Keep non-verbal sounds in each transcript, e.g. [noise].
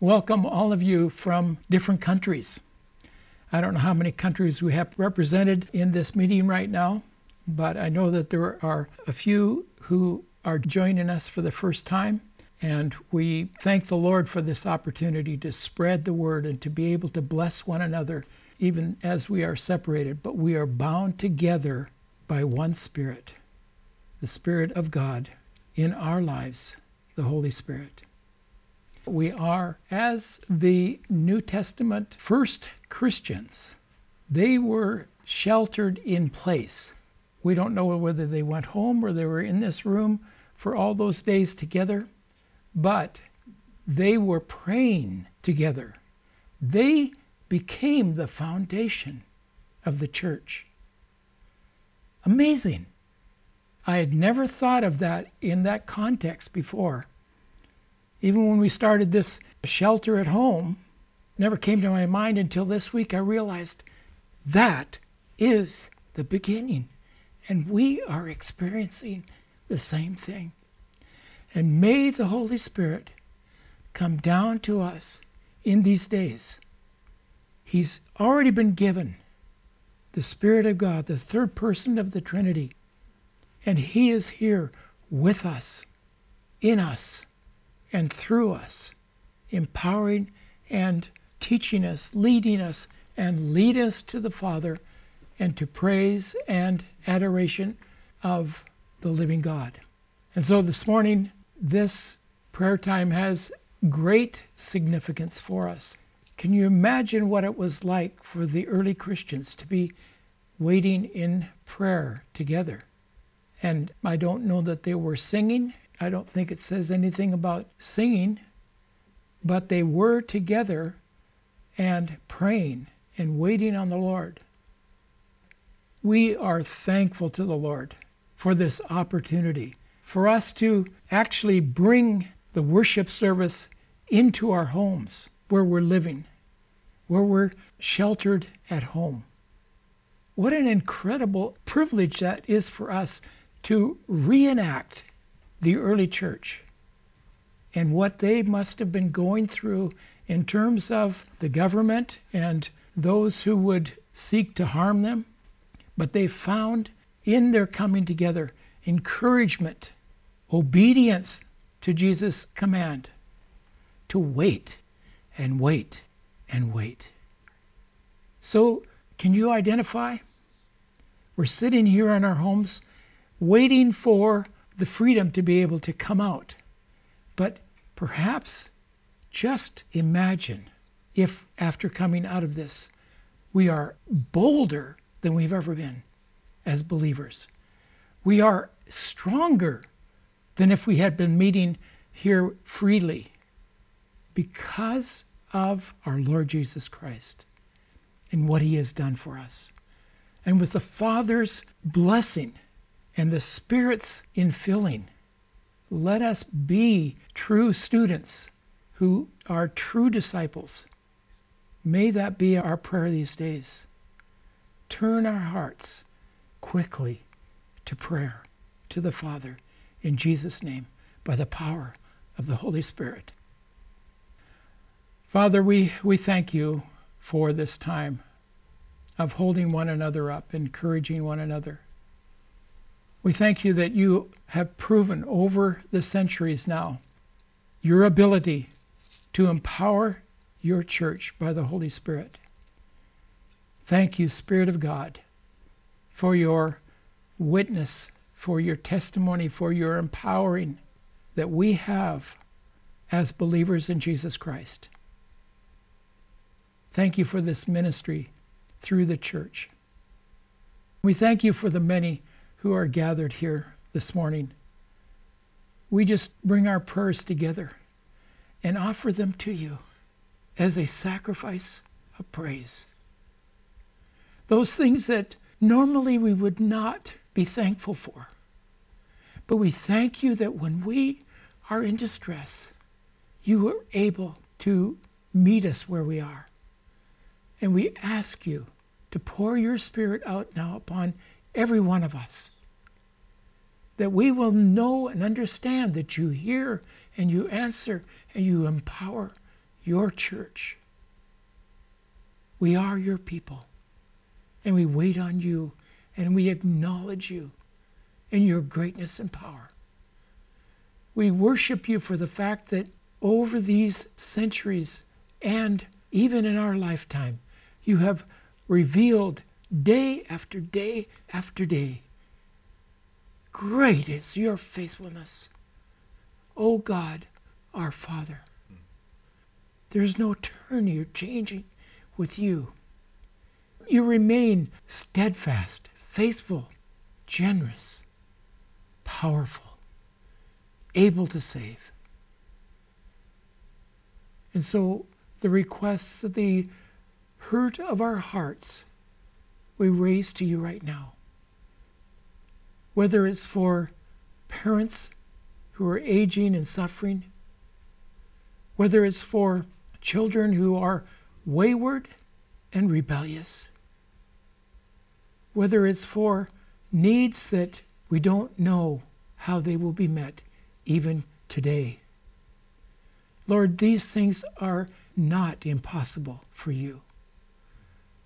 welcome all of you from different countries. I don't know how many countries we have represented in this meeting right now, but I know that there are a few who are joining us for the first time. And we thank the Lord for this opportunity to spread the word and to be able to bless one another, even as we are separated. But we are bound together by one Spirit, the Spirit of God in our lives, the Holy Spirit. We are, as the New Testament first Christians, they were sheltered in place. We don't know whether they went home or they were in this room for all those days together, but they were praying together. They became the foundation of the church. Amazing. I had never thought of that in that context before. Even when we started this shelter at home, never came to my mind until this week I realized that is the beginning. And we are experiencing the same thing. And may the Holy Spirit come down to us in these days. He's already been given the Spirit of God, the third person of the Trinity. And He is here with us, in us, and through us, empowering and teaching us, leading us, and lead us to the Father and to praise and adoration of the living God. And so this morning, this prayer time has great significance for us. Can you imagine what it was like for the early Christians to be waiting in prayer together? And I don't know that they were singing I don't think it says anything about singing, but they were together and praying and waiting on the Lord. We are thankful to the Lord for this opportunity for us to actually bring the worship service into our homes where we're living, where we're sheltered at home. What an incredible privilege that is for us to reenact the early church and what they must have been going through in terms of the government and those who would seek to harm them. But they found in their coming together encouragement, obedience to Jesus' command to wait and wait and wait. So, can you identify? We're sitting here in our homes waiting for the freedom to be able to come out. But perhaps just imagine if, after coming out of this, we are bolder than we've ever been as believers. We are stronger than if we had been meeting here freely because of our Lord Jesus Christ and what he has done for us. And with the Father's blessing and the Spirit's infilling. Let us be true students who are true disciples. May that be our prayer these days. Turn our hearts quickly to prayer to the Father in Jesus' name by the power of the Holy Spirit. Father, we, we thank you for this time of holding one another up, encouraging one another. We thank you that you have proven over the centuries now your ability to empower your church by the Holy Spirit. Thank you, Spirit of God, for your witness, for your testimony, for your empowering that we have as believers in Jesus Christ. Thank you for this ministry through the church. We thank you for the many who are gathered here this morning. We just bring our prayers together and offer them to you as a sacrifice of praise. Those things that normally we would not be thankful for. But we thank you that when we are in distress, you are able to meet us where we are. And we ask you to pour your Spirit out now upon every one of us. That we will know and understand that you hear and you answer and you empower your church. We are your people. And we wait on you and we acknowledge you in your greatness and power. We worship you for the fact that over these centuries and even in our lifetime, you have revealed day after day after day. Great is your faithfulness, O God, our Father. There's no turning or changing with you. You remain steadfast, faithful, generous, powerful, able to save. And so the requests, of the hurt of our hearts, we raise to you right now. Whether it's for parents who are aging and suffering, whether it's for children who are wayward and rebellious, whether it's for needs that we don't know how they will be met even today. Lord, these things are not impossible for you.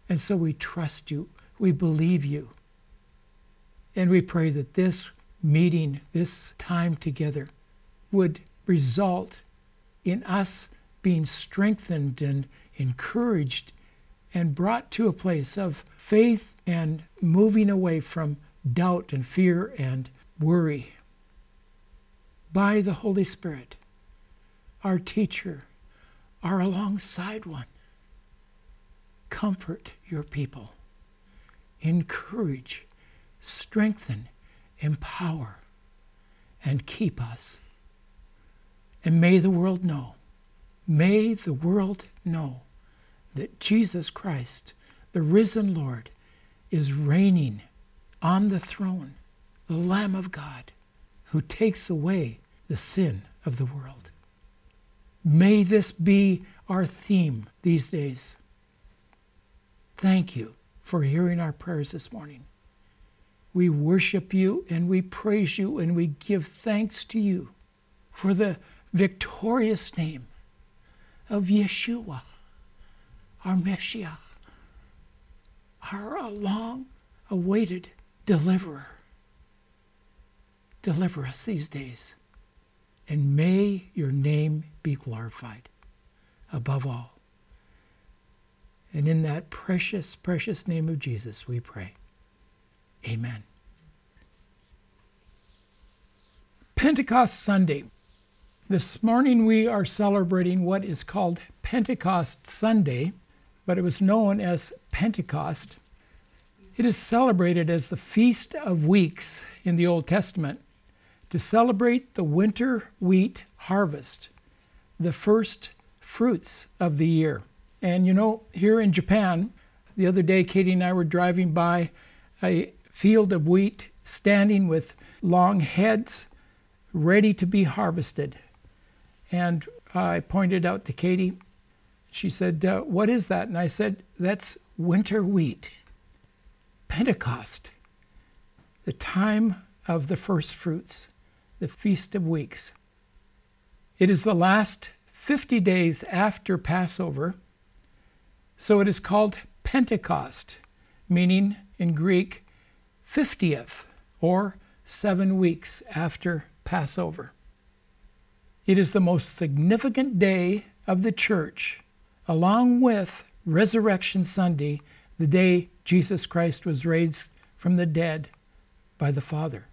And so we trust you, we believe you. And we pray that this meeting, this time together, would result in us being strengthened and encouraged and brought to a place of faith and moving away from doubt and fear and worry by the Holy Spirit, our teacher, our alongside one. Comfort your people, encourage, strengthen, empower, and keep us. And may the world know May the world know that Jesus Christ, the risen Lord, is reigning on the throne, the Lamb of God, who takes away the sin of the world. May this be our theme these days. Thank you for hearing our prayers this morning. We worship you and we praise you and we give thanks to you for the victorious name of Yeshua, our Messiah, our long awaited deliverer. Deliver us these days, and may your name be glorified above all. And in that precious, precious name of Jesus, we pray. Amen. Pentecost Sunday. This morning we are celebrating what is called Pentecost Sunday, but it was known as Pentecost. It is celebrated as the Feast of Weeks in the Old Testament to celebrate the winter wheat harvest, the first fruits of the year. And you know, here in Japan, the other day Katie and I were driving by a field of wheat standing with long heads ready to be harvested. And I pointed out to Katie. She said, uh, What is that? And I said, That's winter wheat. Pentecost, the time of the first fruits, the Feast of Weeks. It is the last 50 days after Passover, so it is called Pentecost, meaning in Greek 50th or seven weeks after Passover. It is the most significant day of the church, along with Resurrection Sunday, the day Jesus Christ was raised from the dead by the Father.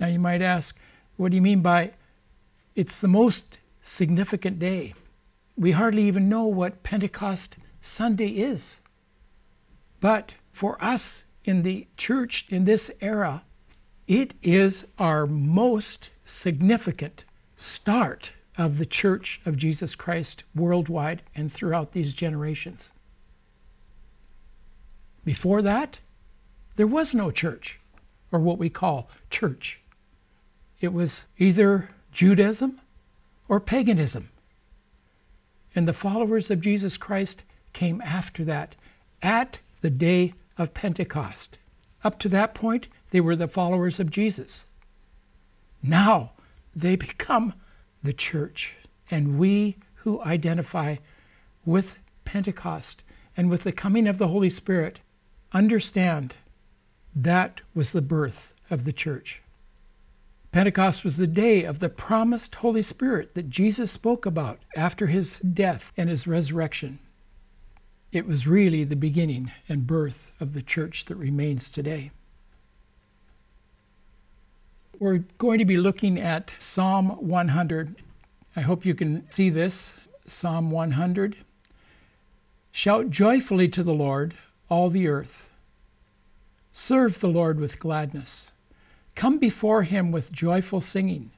Now you might ask, what do you mean by it's the most significant day? We hardly even know what Pentecost Sunday is. But for us in the church in this era, it is our most significant start of the Church of Jesus Christ worldwide and throughout these generations. Before that, there was no church, or what we call church. It was either Judaism or paganism. And the followers of Jesus Christ came after that at the day of Pentecost. Up to that point, they were the followers of Jesus. Now they become the church, and we who identify with Pentecost and with the coming of the Holy Spirit understand that was the birth of the church. Pentecost was the day of the promised Holy Spirit that Jesus spoke about after his death and his resurrection. It was really the beginning and birth of the church that remains today. We're going to be looking at Psalm 100. I hope you can see this. Psalm 100. Shout joyfully to the Lord, all the earth. Serve the Lord with gladness. Come before him with joyful singing.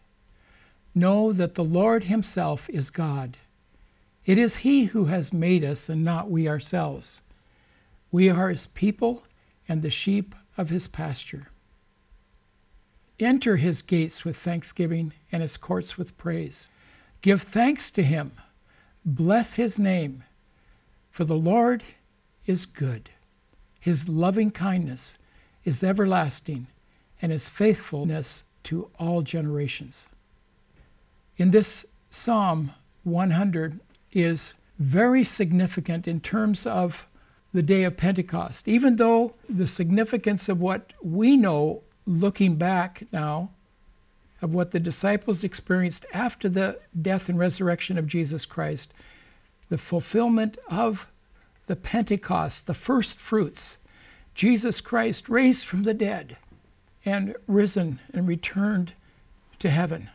Know that the Lord himself is God. It is he who has made us and not we ourselves. We are his people and the sheep of his pasture. Enter his gates with thanksgiving and his courts with praise. Give thanks to him. Bless his name. For the Lord is good. His loving kindness is everlasting, and his faithfulness to all generations. In this Psalm 100 is very significant in terms of the day of Pentecost, even though the significance of what we know looking back now of what the disciples experienced after the death and resurrection of Jesus Christ, the fulfillment of the Pentecost, the first fruits, Jesus Christ raised from the dead and risen and returned to heaven.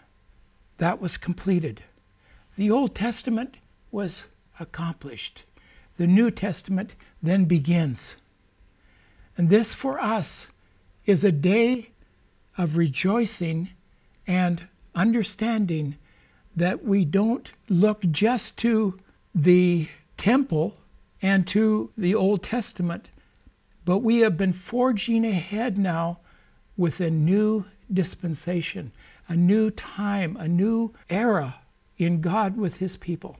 That was completed. The Old Testament was accomplished. The New Testament then begins. And this for us is a day of rejoicing and understanding that we don't look just to the temple and to the Old Testament, but we have been forging ahead now with a new dispensation, a new time, a new era in God with His people.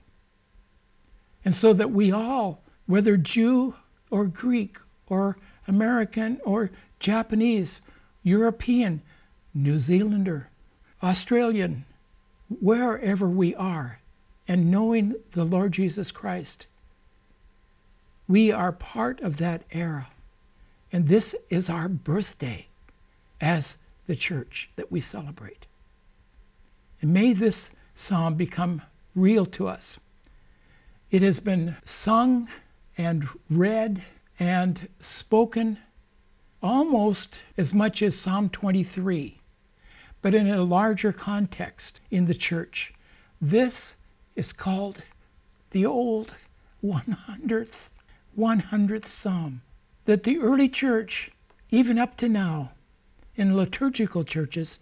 And so that we all, whether Jew or Greek or American or Japanese, European, New Zealander, Australian, wherever we are, and knowing the Lord Jesus Christ, we are part of that era. And this is our birthday as the church that we celebrate. And may this psalm become real to us. It has been sung and read and spoken almost as much as Psalm 23, but in a larger context in the church. This is called the old 100th 100th Psalm that the early church even up to now in liturgical churches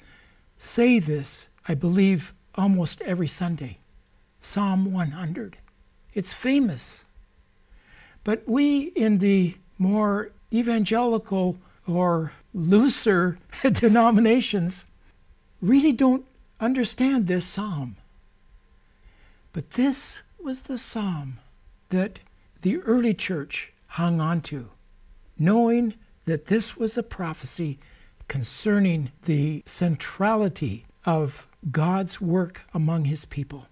say this I believe almost every Sunday. Psalm 100. It's famous. But we in the more evangelical or looser [laughs] denominations really don't understand this psalm. But this was the psalm that the early church hung on to, knowing that this was a prophecy concerning the centrality of God's work among his people.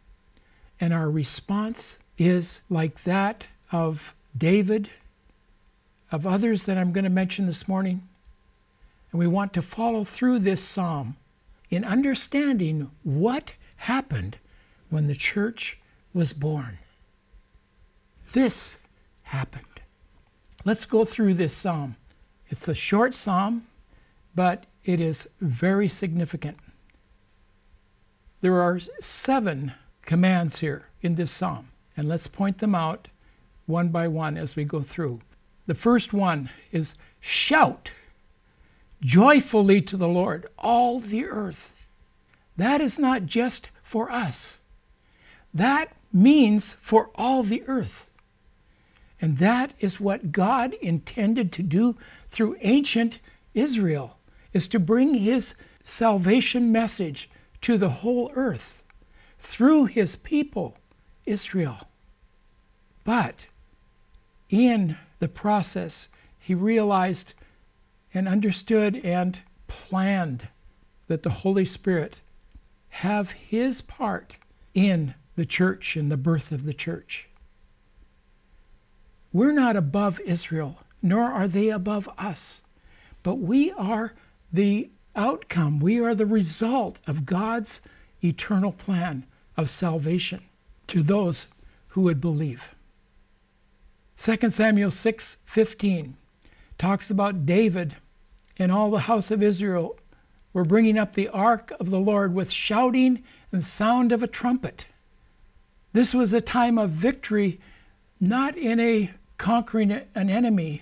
And our response is like that of David of others that I'm going to mention this morning. And we want to follow through this psalm in understanding what happened when the church was born. This happened. Let's go through this psalm. It's a short psalm, but it is very significant. There are seven commands here in this psalm, and let's point them out one by one as we go through. The first one is shout joyfully to the Lord, all the earth. That is not just for us, that means for all the earth. And that is what God intended to do through ancient Israel is to bring his salvation message to the whole earth through his people Israel. But in the process, he realized and understood and planned that the Holy Spirit have his part in the church and the birth of the church. We're not above Israel, nor are they above us, but we are the outcome, we are the result of God's eternal plan of salvation to those who would believe. 2 Samuel 6:15 talks about David and all the house of Israel were bringing up the ark of the Lord with shouting and sound of a trumpet. This was a time of victory, not in a conquering an enemy,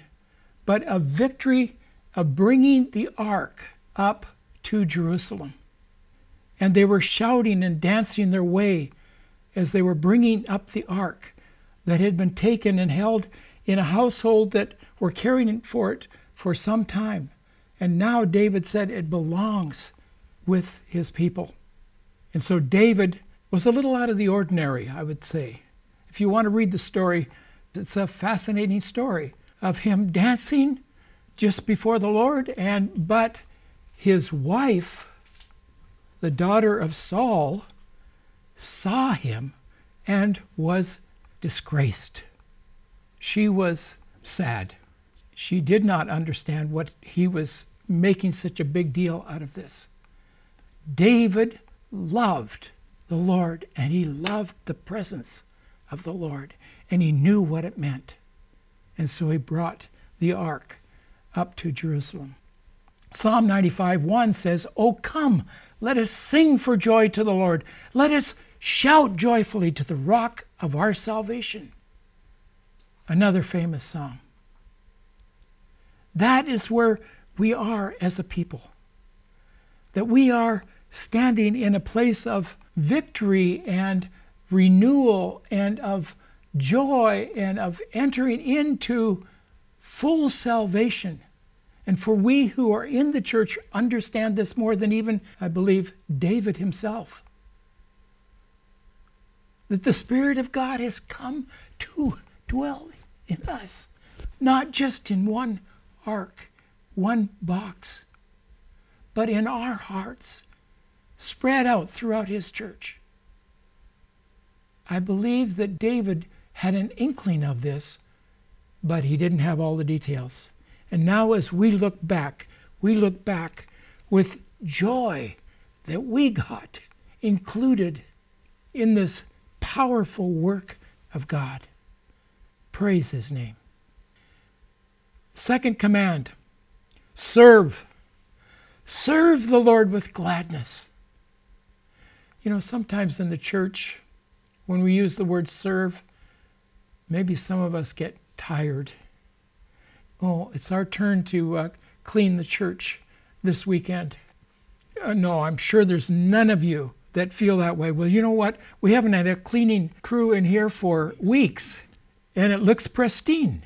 but a victory of bringing the ark up to Jerusalem. And they were shouting and dancing their way as they were bringing up the ark that had been taken and held in a household that were caring for it for some time. And now David said it belongs with his people. And so David was a little out of the ordinary, I would say. If you want to read the story, it's a fascinating story of him dancing just before the Lord and but his wife the daughter of Saul saw him and was disgraced. She was sad. She did not understand what he was making such a big deal out of this. David loved the Lord and he loved the presence of the Lord and he knew what it meant. And so he brought the ark up to Jerusalem. Psalm 95 1 says, Oh, come, let us sing for joy to the Lord. Let us shout joyfully to the rock of our salvation. Another famous song. That is where we are as a people. That we are standing in a place of victory and renewal and of joy and of entering into full salvation and for we who are in the church understand this more than even, I believe, David himself. That the Spirit of God has come to dwell in us, not just in one ark, one box, but in our hearts, spread out throughout his church. I believe that David had an inkling of this, but he didn't have all the details. And now, as we look back, we look back with joy that we got included in this powerful work of God. Praise His name. Second command serve. Serve the Lord with gladness. You know, sometimes in the church, when we use the word serve, maybe some of us get tired oh, it's our turn to uh, clean the church this weekend. Uh, no, I'm sure there's none of you that feel that way. Well, you know what? We haven't had a cleaning crew in here for weeks, and it looks pristine.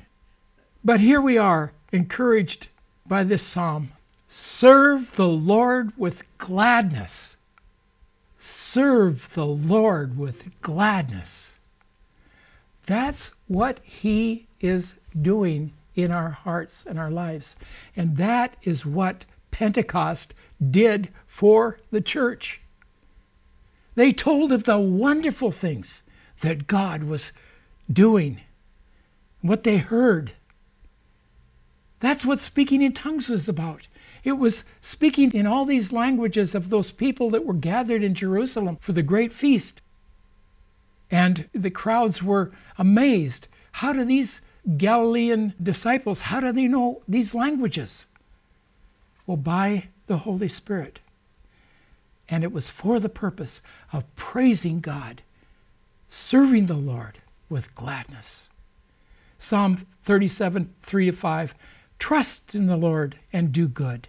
But here we are, encouraged by this psalm. Serve the Lord with gladness. Serve the Lord with gladness. That's what He is doing in our hearts and our lives. And that is what Pentecost did for the church. They told of the wonderful things that God was doing, what they heard. That's what speaking in tongues was about. It was speaking in all these languages of those people that were gathered in Jerusalem for the great feast. And the crowds were amazed. How do these Galilean disciples, how do they know these languages? Well, by the Holy Spirit. And it was for the purpose of praising God, serving the Lord with gladness. Psalm 37, 3 to 5. Trust in the Lord and do good.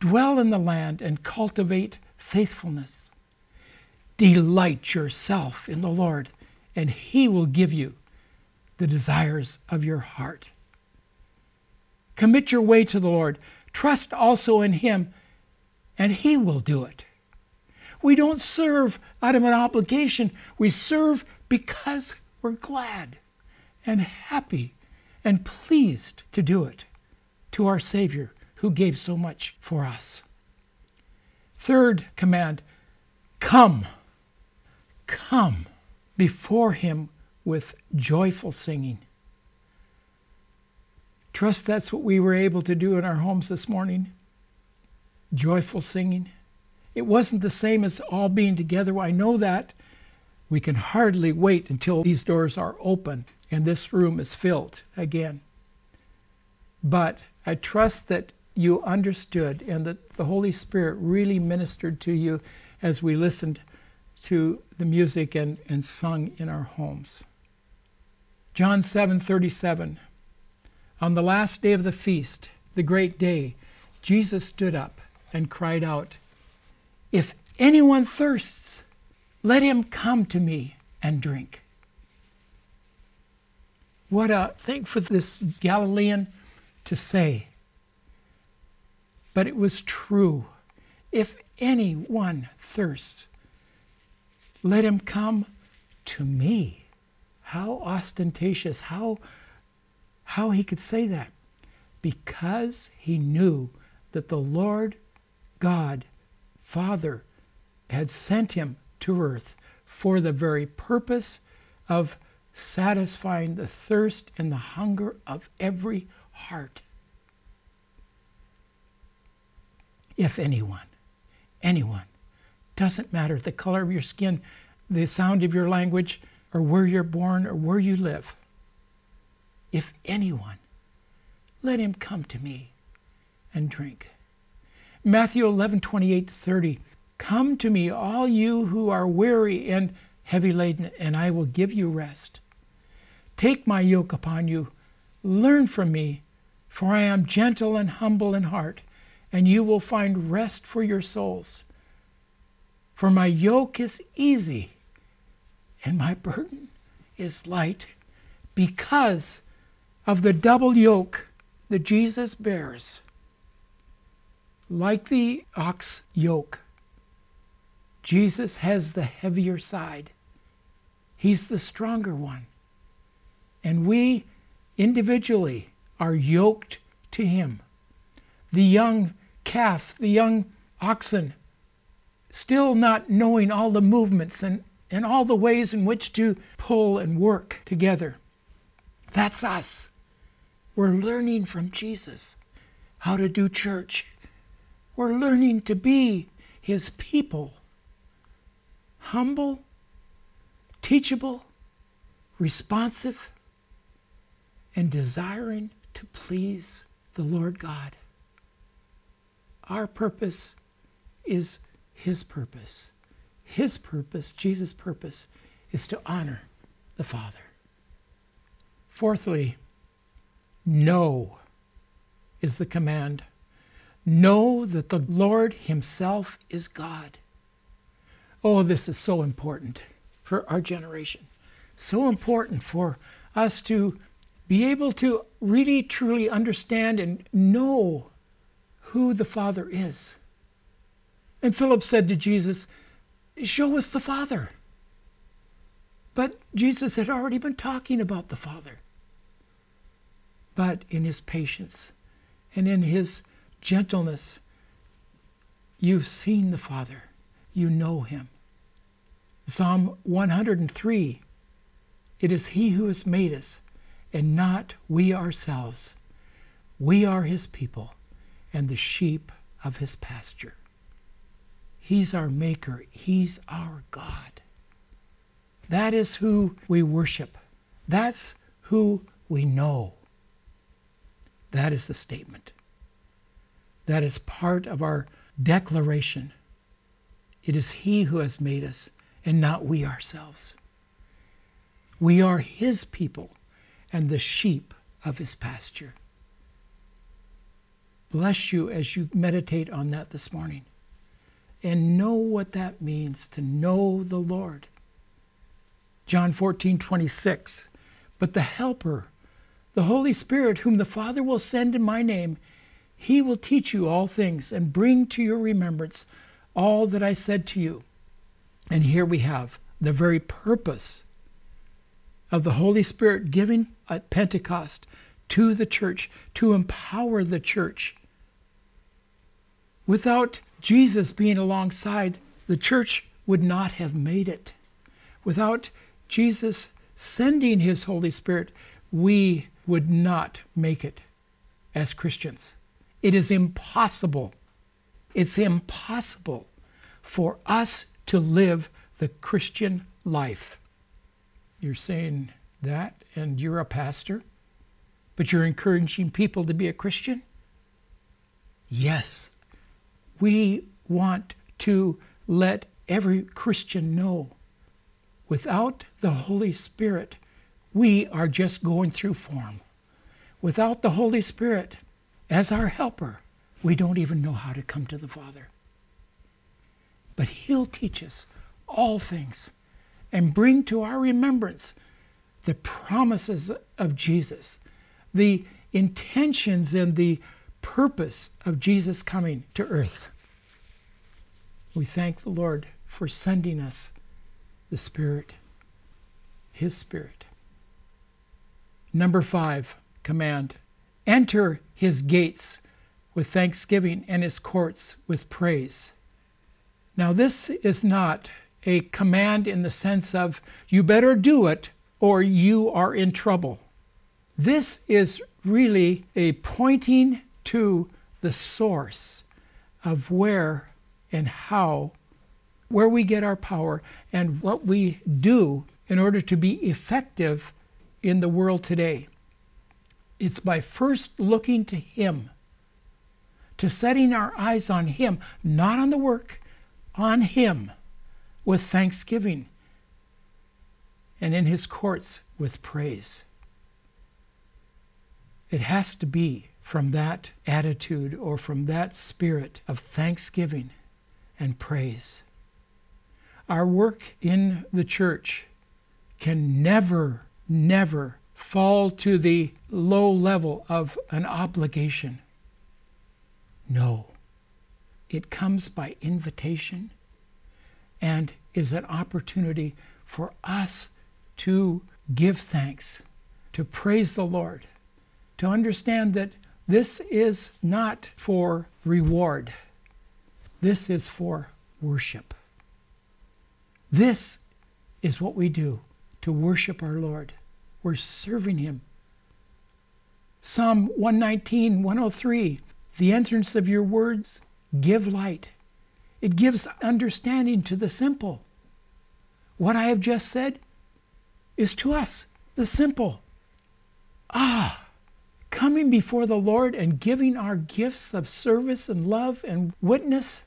Dwell in the land and cultivate faithfulness. Delight yourself in the Lord, and He will give you the desires of your heart. Commit your way to the Lord. Trust also in Him, and He will do it. We don't serve out of an obligation, we serve because we're glad and happy and pleased to do it to our Savior who gave so much for us. Third command come. come before Him with joyful singing. Trust that's what we were able to do in our homes this morning. Joyful singing. It wasn't the same as all being together. I know that. We can hardly wait until these doors are open and this room is filled again. But I trust that you understood and that the Holy Spirit really ministered to you as we listened to the music and, and sung in our homes. John 7:37 On the last day of the feast, the great day, Jesus stood up and cried out, If anyone thirsts, let him come to me and drink. What a thing for this Galilean to say. But it was true. If anyone thirsts, let him come to me. How ostentatious, how, how he could say that. Because he knew that the Lord God, Father, had sent him to earth for the very purpose of satisfying the thirst and the hunger of every heart. If anyone, anyone, doesn't matter the color of your skin, the sound of your language, or where you're born, or where you live. If anyone, let him come to me and drink. Matthew 11, 28 30. Come to me, all you who are weary and heavy laden, and I will give you rest. Take my yoke upon you. Learn from me, for I am gentle and humble in heart, and you will find rest for your souls. For my yoke is easy and my burden is light because of the double yoke that Jesus bears. Like the ox yoke, Jesus has the heavier side. He's the stronger one. And we individually are yoked to Him. The young calf, the young oxen, still not knowing all the movements and, and all the ways in which to pull and work together. That's us. We're learning from Jesus how to do church. We're learning to be His people humble, teachable, responsive, and desiring to please the Lord God. Our purpose is His purpose. His purpose, Jesus' purpose, is to honor the Father. Fourthly, know is the command. Know that the Lord Himself is God. Oh, this is so important for our generation. So important for us to be able to really truly understand and know who the Father is. And Philip said to Jesus, Show us the Father. But Jesus had already been talking about the Father. But in his patience and in his gentleness, you've seen the Father, you know him. Psalm 103 It is He who has made us, and not we ourselves. We are His people and the sheep of His pasture. He's our Maker, He's our God. That is who we worship, that's who we know. That is the statement. That is part of our declaration. It is He who has made us and not we ourselves. We are His people and the sheep of His pasture. Bless you as you meditate on that this morning and know what that means to know the Lord. John 14, 26. But the Helper, the Holy Spirit, whom the Father will send in my name, he will teach you all things and bring to your remembrance all that I said to you. And here we have the very purpose of the Holy Spirit giving at Pentecost to the church to empower the church. Without Jesus being alongside, the church would not have made it. Without Jesus sending His Holy Spirit, we would not make it as Christians. It is impossible. It's impossible for us to live the Christian life. You're saying that, and you're a pastor, but you're encouraging people to be a Christian? Yes. We want to let every Christian know without the Holy Spirit, we are just going through form. Without the Holy Spirit as our helper, we don't even know how to come to the Father. But He'll teach us all things and bring to our remembrance the promises of Jesus, the intentions and the purpose of Jesus coming to earth. We thank the Lord for sending us the Spirit, His Spirit. Number five command enter His gates with thanksgiving and His courts with praise. Now, this is not a command in the sense of you better do it or you are in trouble. This is really a pointing to the source of where and how, where we get our power, and what we do in order to be effective in the world today. It's by first looking to Him, to setting our eyes on Him, not on the work, on Him with thanksgiving, and in His courts with praise. It has to be from that attitude or from that spirit of thanksgiving and praise. Our work in the church can never, never fall to the low level of an obligation. No. It comes by invitation and is an opportunity for us to give thanks, to praise the Lord, to understand that this is not for reward, this is for worship. This is what we do to worship our Lord. We're serving Him. Psalm 119, 103 The entrance of your words give light. It gives understanding to the simple. What I have just said is to us, the simple. Ah, coming before the Lord and giving our gifts of service and love and witness,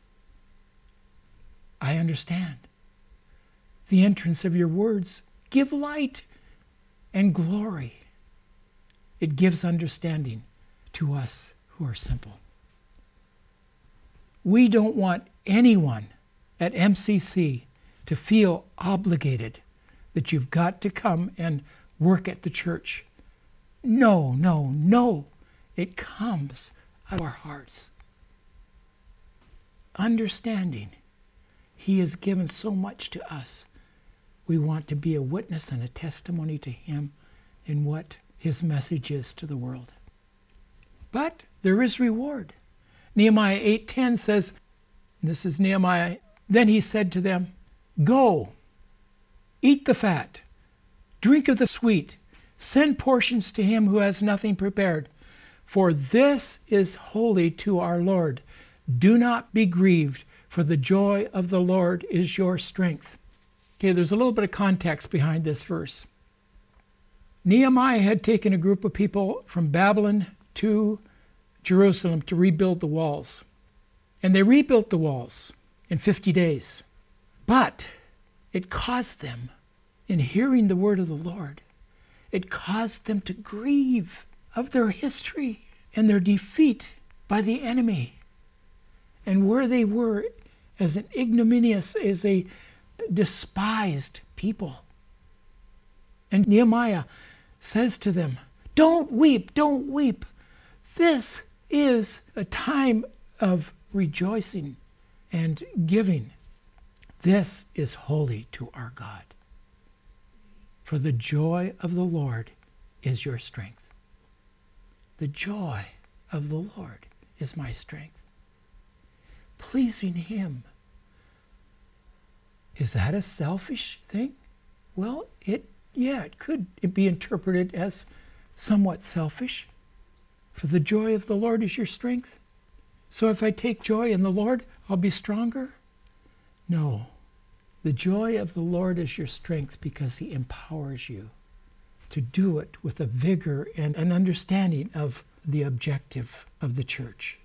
I understand. The entrance of your words give light and glory. It gives understanding to us who are simple. We don't want anyone at MCC to feel obligated that you've got to come and work at the church. No, no, no. It comes out of our hearts. Understanding He has given so much to us. We want to be a witness and a testimony to Him in what His message is to the world. But there is reward. Nehemiah 8:10 says, this is Nehemiah, then he said to them, Go, eat the fat, drink of the sweet, Send portions to him who has nothing prepared. For this is holy to our Lord. Do not be grieved, for the joy of the Lord is your strength. Okay, there's a little bit of context behind this verse. Nehemiah had taken a group of people from Babylon to Jerusalem to rebuild the walls. And they rebuilt the walls in 50 days. But it caused them, in hearing the word of the Lord, it caused them to grieve of their history and their defeat by the enemy and where they were as an ignominious, as a despised people. And Nehemiah says to them, Don't weep, don't weep. This is a time of rejoicing and giving. This is holy to our God. For the joy of the Lord is your strength. The joy of the Lord is my strength. Pleasing Him. Is that a selfish thing? Well, it yeah, it could be interpreted as somewhat selfish. For the joy of the Lord is your strength. So if I take joy in the Lord, I'll be stronger? No. The joy of the Lord is your strength because he empowers you to do it with a vigor and an understanding of the objective of the church.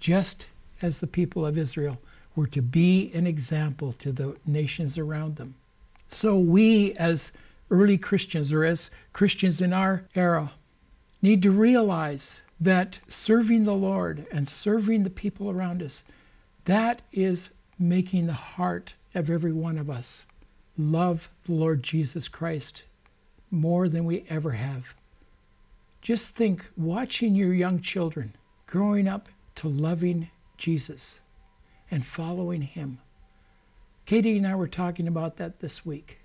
Just as the people of Israel were to be an example to the nations around them. So we, as early Christians or as Christians in our era, need to realize that serving the Lord and serving the people around us, that is making the heart of every one of us love the Lord Jesus Christ more than we ever have. Just think watching your young children growing up to loving Jesus and following Him. Katie and I were talking about that this week.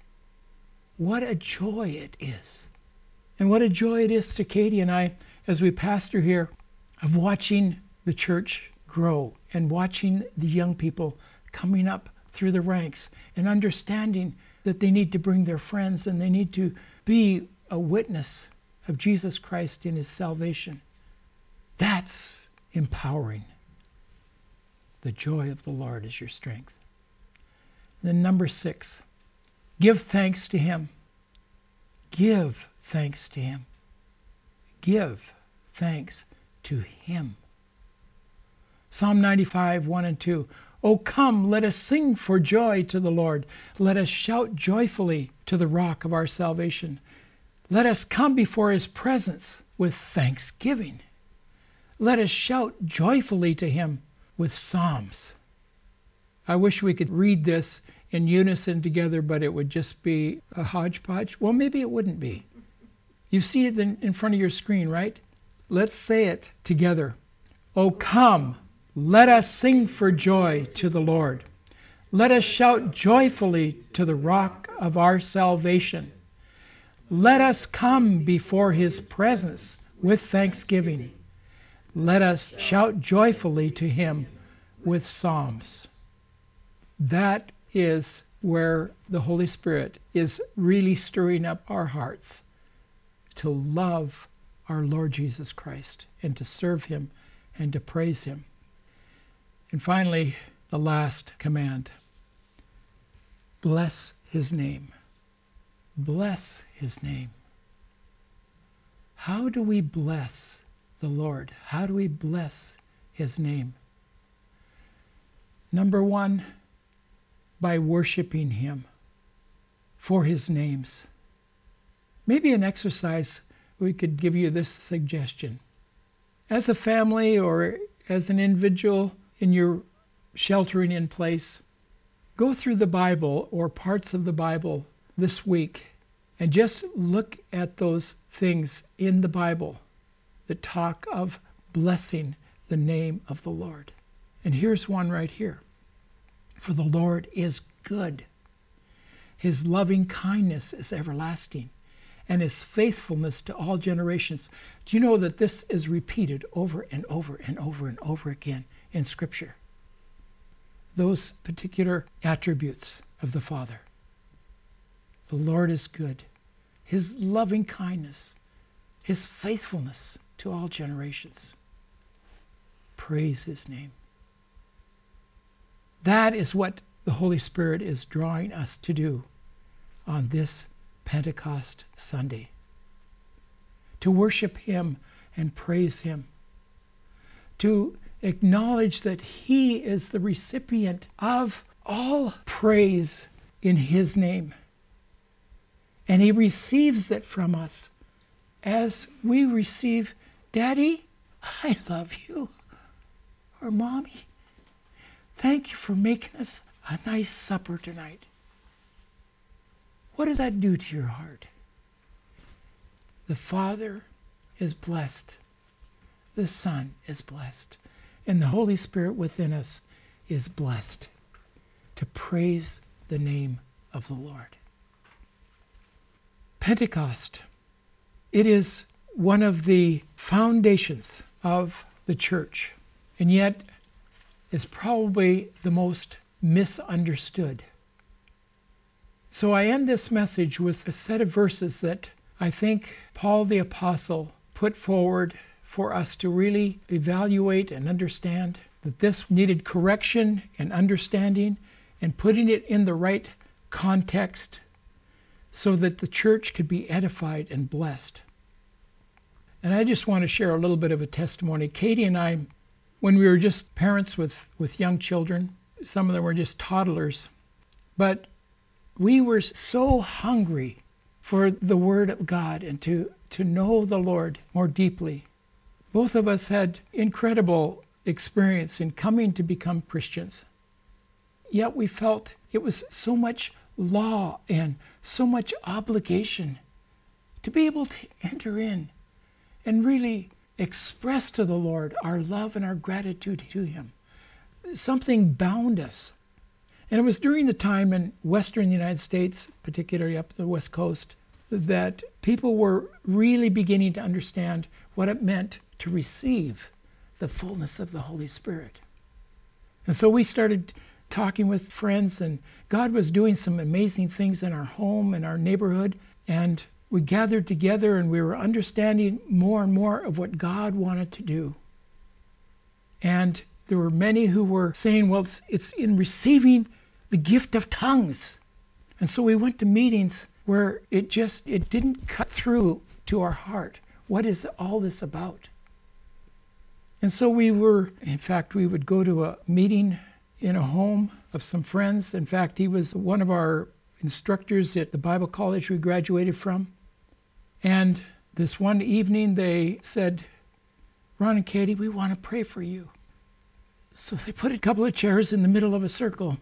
What a joy it is. And what a joy it is to Katie and I as we pastor here of watching the church grow and watching the young people coming up through the ranks and understanding that they need to bring their friends and they need to be a witness of Jesus Christ in his salvation. That's empowering. The joy of the Lord is your strength. then, number six, give thanks to him. Give thanks to him. Give thanks to him. Psalm 95, 1 and 2. O come, let us sing for joy to the Lord. Let us shout joyfully to the rock of our salvation. Let us come before his presence with thanksgiving. Let us shout joyfully to him with psalms. I wish we could read this in unison together, but it would just be a hodgepodge. Well, maybe it wouldn't be. You see it in front of your screen, right? Let's say it together. Oh, come, let us sing for joy to the Lord. Let us shout joyfully to the rock of our salvation. Let us come before his presence with thanksgiving. Let us shout joyfully to him with psalms. That is where the Holy Spirit is really stirring up our hearts to love our Lord Jesus Christ and to serve him and to praise him. And finally, the last command bless his name. Bless his name. How do we bless the Lord? How do we bless his name? Number one, by worshiping him for his names. Maybe an exercise we could give you this suggestion. As a family or as an individual, in your sheltering in place, go through the Bible or parts of the Bible this week and just look at those things in the Bible that talk of blessing the name of the Lord. And here's one right here For the Lord is good, his loving kindness is everlasting, and his faithfulness to all generations. Do you know that this is repeated over and over and over and over again in Scripture. Those particular attributes of the Father. The Lord is good, His loving kindness, His faithfulness to all generations. Praise His name. That is what the Holy Spirit is drawing us to do on this Pentecost Sunday to worship Him and praise Him, to acknowledge that He is the recipient of all praise in His name. And He receives it from us as we receive, Daddy, I love you. Or Mommy, thank you for making us a nice supper tonight. What does that do to your heart? The Father is blessed. The Son is blessed and the Holy Spirit within us is blessed to praise the name of the Lord. Pentecost, it is one of the foundations of the church, and yet is probably the most misunderstood. So I end this message with a set of verses that I think Paul the Apostle put forward for us to really evaluate and understand that this needed correction and understanding and putting it in the right context so that the church could be edified and blessed. And I just want to share a little bit of a testimony. Katie and I, when we were just parents with, with young children, some of them were just toddlers, but we were so hungry for the Word of God and to, to know the Lord more deeply. Both of us had incredible experience in coming to become Christians. Yet we felt it was so much law and so much obligation to be able to enter in and really express to the Lord our love and our gratitude to Him. Something bound us. And it was during the time in western United States, particularly up the west coast, that people were really beginning to understand what it meant to receive the fullness of the Holy Spirit. And so we started talking with friends, and God was doing some amazing things in our home and our neighborhood. And we gathered together and we were understanding more and more of what God wanted to do. And there were many who were saying, well, it's, it's in receiving the gift of tongues. And so we went to meetings where it just it didn't cut through to our heart. What is all this about? And so we were, in fact, we would go to a meeting in a home of some friends. In fact, he was one of our instructors at the Bible college we graduated from. And this one evening they said, Ron and Katie, we want to pray for you. So they put a couple of chairs in the middle of a circle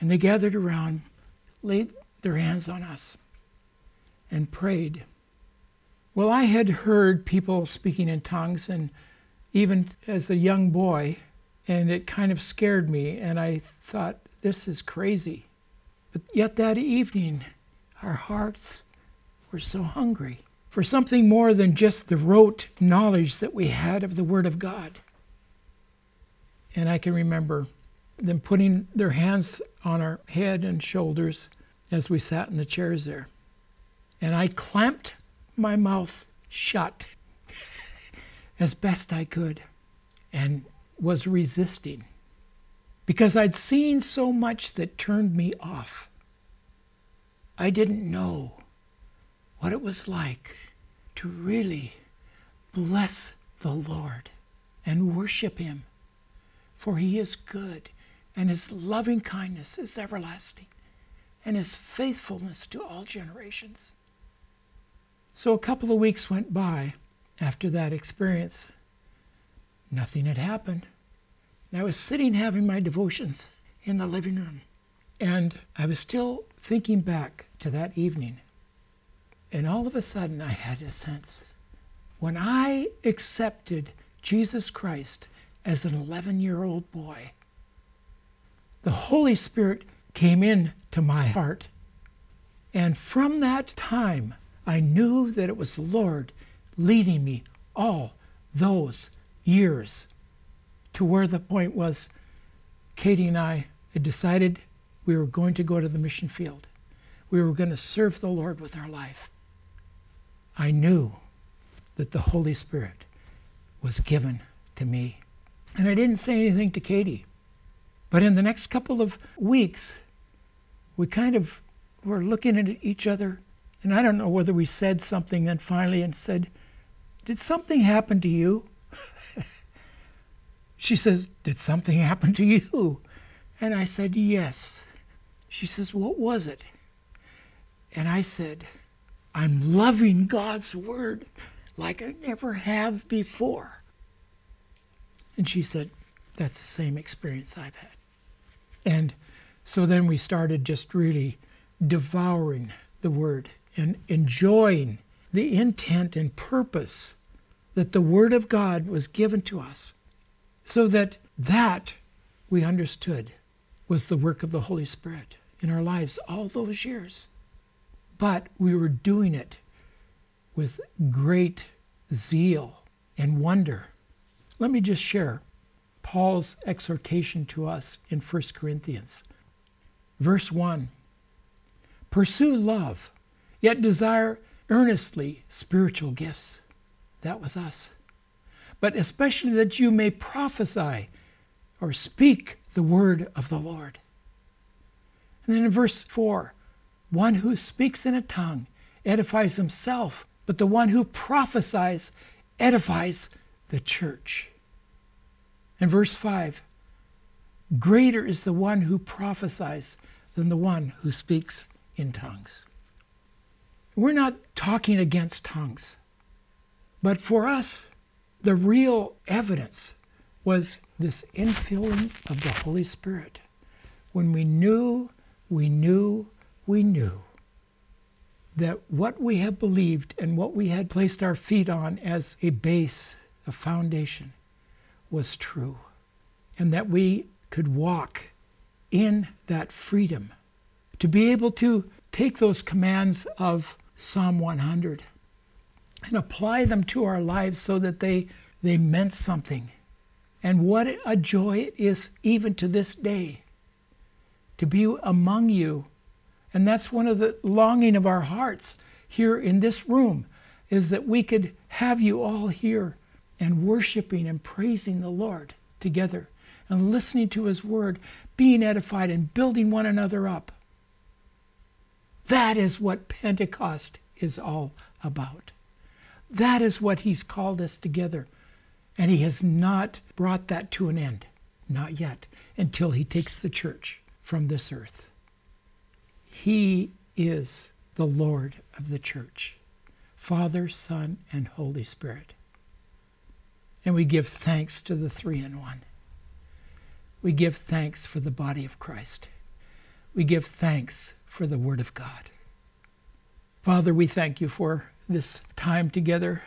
and they gathered around, laid their hands on us, and prayed. Well, I had heard people speaking in tongues, and even as a young boy, and it kind of scared me, and I thought, this is crazy. But yet that evening, our hearts were so hungry for something more than just the rote knowledge that we had of the Word of God. And I can remember them putting their hands on our head and shoulders as we sat in the chairs there. And I clamped my mouth shut as best I could and was resisting because I'd seen so much that turned me off. I didn't know what it was like to really bless the Lord and worship Him, for He is good and his loving kindness is everlasting, and his faithfulness to all generations. So a couple of weeks went by after that experience. Nothing had happened. And I was sitting having my devotions in the living room, and I was still thinking back to that evening. And all of a sudden, I had a sense when I accepted Jesus Christ as an 11 year old boy, the Holy Spirit came in to my heart. And from that time, I knew that it was the Lord leading me all those years to where the point was Katie and I had decided we were going to go to the mission field. We were going to serve the Lord with our life. I knew that the Holy Spirit was given to me. And I didn't say anything to Katie. But in the next couple of weeks, we kind of were looking at each other, and I don't know whether we said something then finally and said, Did something happen to you? [laughs] she says, Did something happen to you? And I said, Yes. She says, What was it? And I said, I'm loving God's Word like I never have before. And she said, That's the same experience I've had. And so then we started just really devouring the Word and enjoying the intent and purpose that the Word of God was given to us, so that that we understood was the work of the Holy Spirit in our lives all those years. But we were doing it with great zeal and wonder. Let me just share Paul's exhortation to us in 1 Corinthians. Verse 1 Pursue love, yet desire earnestly spiritual gifts. That was us. But especially that you may prophesy or speak the word of the Lord. And then in verse 4 one who speaks in a tongue edifies himself, but the one who prophesies edifies the church. In verse 5 Greater is the one who prophesies than the one who speaks in tongues. We're not talking against tongues, but for us, the real evidence was this infilling of the Holy Spirit. When we knew, we knew, we knew that what we have believed and what we had placed our feet on as a base, a foundation, was true. And that we could walk in that freedom to be able to take those commands of Psalm 100 and apply them to our lives so that they, they meant something. And what a joy it is, even to this day, to be among you and that's one of the longing of our hearts here in this room is that we could have you all here and worshiping and praising the Lord together and listening to his word, being edified and building one another up. That is what Pentecost is all about. That is what he's called us together. And he has not brought that to an end, not yet, until he takes the church from this earth. He is the Lord of the church Father, Son, and Holy Spirit. And we give thanks to the three in one. We give thanks for the body of Christ. We give thanks for the Word of God. Father, we thank you for this time together.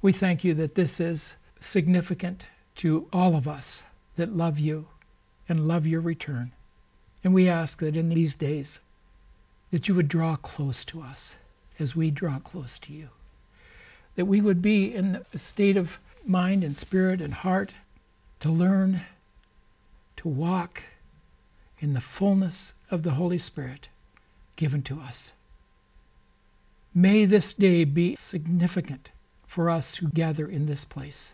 We thank you that this is significant to all of us that love you and love your return. And we ask that in these days that you would draw close to us as we draw close to you. That we would be in a state of mind and spirit and heart to learn to walk in the fullness of the Holy Spirit given to us. May this day be significant for us who gather in this place.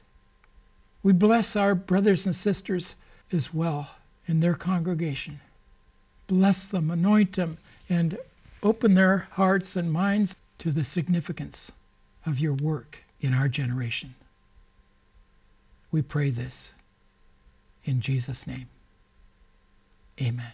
We bless our brothers and sisters as well in their congregation bless them, anoint them, and open their hearts and minds to the significance of your work in our generation. We pray this in Jesus' name. Amen.